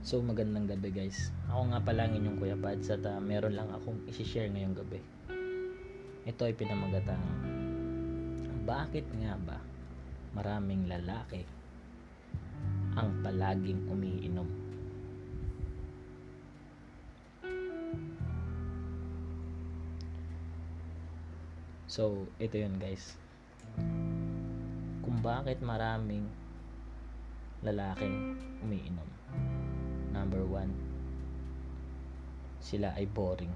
So magandang gabi guys. Ako nga pala ang inyong Kuya Pads at uh, meron lang akong isi-share ngayong gabi. Ito ay pinamagatang Bakit nga ba maraming lalaki ang palaging umiinom? So, ito yun guys. Kung bakit maraming lalaking umiinom. Number one, sila ay boring.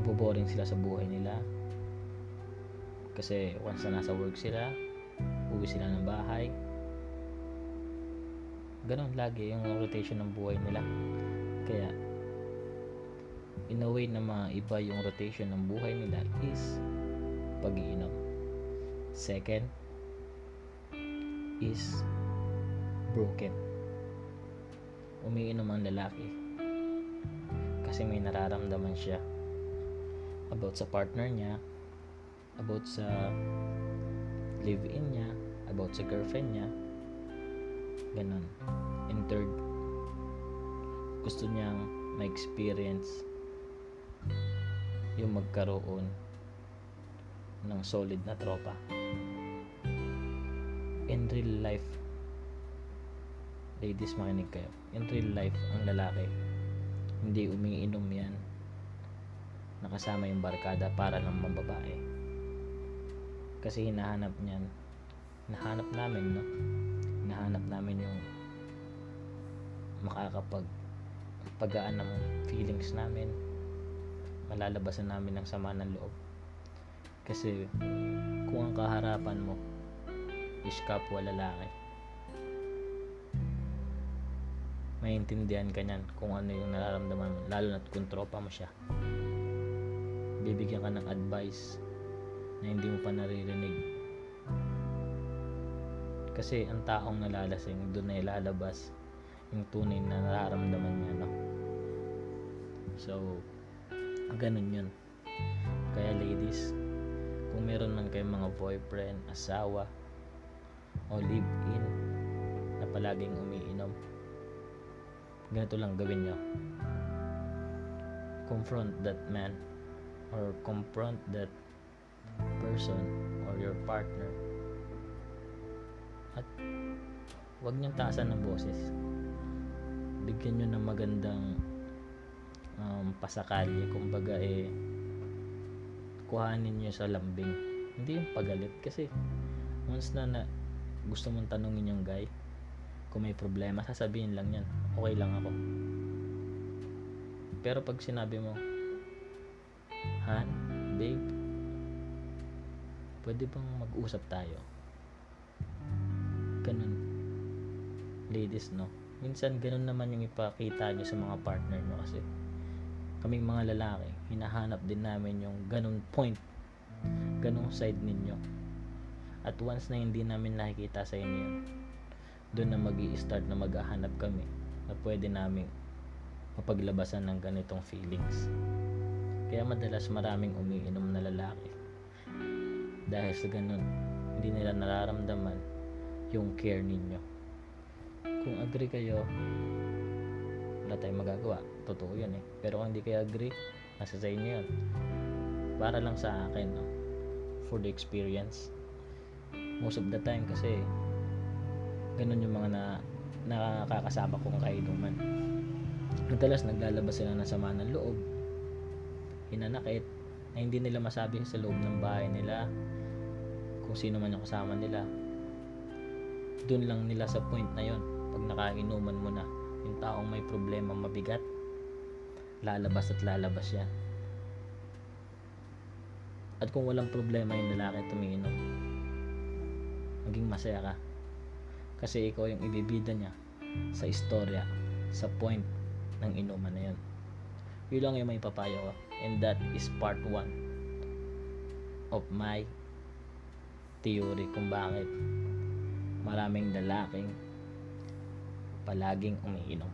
Maboboring sila sa buhay nila. Kasi once na nasa work sila, uwi sila ng bahay. Ganon lagi yung rotation ng buhay nila. Kaya, in a way na maiba yung rotation ng buhay nila is pag-iinom. Second, is broken. Umiinom ang lalaki kasi may nararamdaman siya about sa partner niya, about sa live-in niya, about sa girlfriend niya. Ganon. And third, gusto niyang ma-experience yung magkaroon ng solid na tropa in real life ladies makinig kayo. In real life ang lalaki hindi umiinom yan. Nakasama yung barkada para lang mambabae kasi hinahanap niyan hinahanap namin no? Hinahanap namin yung makakapag pagaan ng feelings namin. Malalabasan namin ng sama ng loob. Kasi kung ang kaharapan mo is kapwa lalaki maintindihan ka niyan kung ano yung nararamdaman lalo na't kung tropa mo siya. Bibigyan ka ng advice na hindi mo pa naririnig. Kasi ang taong nalalasing doon na ilalabas yung tunay na nararamdaman niya no? So ganun yun. Kaya ladies kung meron man kayong mga boyfriend, asawa o live-in na palaging umiinom ganito lang gawin nyo confront that man or confront that person or your partner. At wag niyong taasan ng boses. Bigyan nyo ng magandang um, pasakali. Kumbaga eh kuhanin nyo sa lambing. Hindi yung pagalit kasi once na, na gusto mong tanungin yung guy kung may problema sasabihin lang yan. Okay lang ako. Pero pag sinabi mo Han, babe pwede bang mag-usap tayo? Ganun. Ladies no? Minsan ganun naman yung ipakita nyo sa mga partner nyo kasi kaming mga lalaki hinahanap din namin yung ganun point ganung side ninyo. At once na hindi namin nakikita sa inyo yun doon na mag start na maghahanap kami na pwede namin mapaglabasan ng ganitong feelings. Kaya madalas maraming umiinom na lalaki. Dahil sa ganun hindi nila nararamdaman yung care ninyo. Kung agree kayo wala tayong magagawa. Totoo yun eh. Pero kung hindi kayo agree nasa sa inyo yun. Para lang sa akin no? for the experience. Most of the time kasi ganun yung mga na nakakasama kong kainuman. Madalas naglalabas sila ng sama ng loob hinanakit na hindi nila masabi sa loob ng bahay nila kung sino man yung kasama nila. Doon lang nila sa point na yon pag nakainuman mo na yung taong may problema mabigat lalabas at lalabas yan at kung walang problema yung lalaki tumiinom maging masaya ka kasi ikaw yung ibibida niya sa istorya sa point ng inuman na yun. Yun lang yung may papayo ko. And that is part 1 of my theory kung bakit maraming lalaking palaging umiinom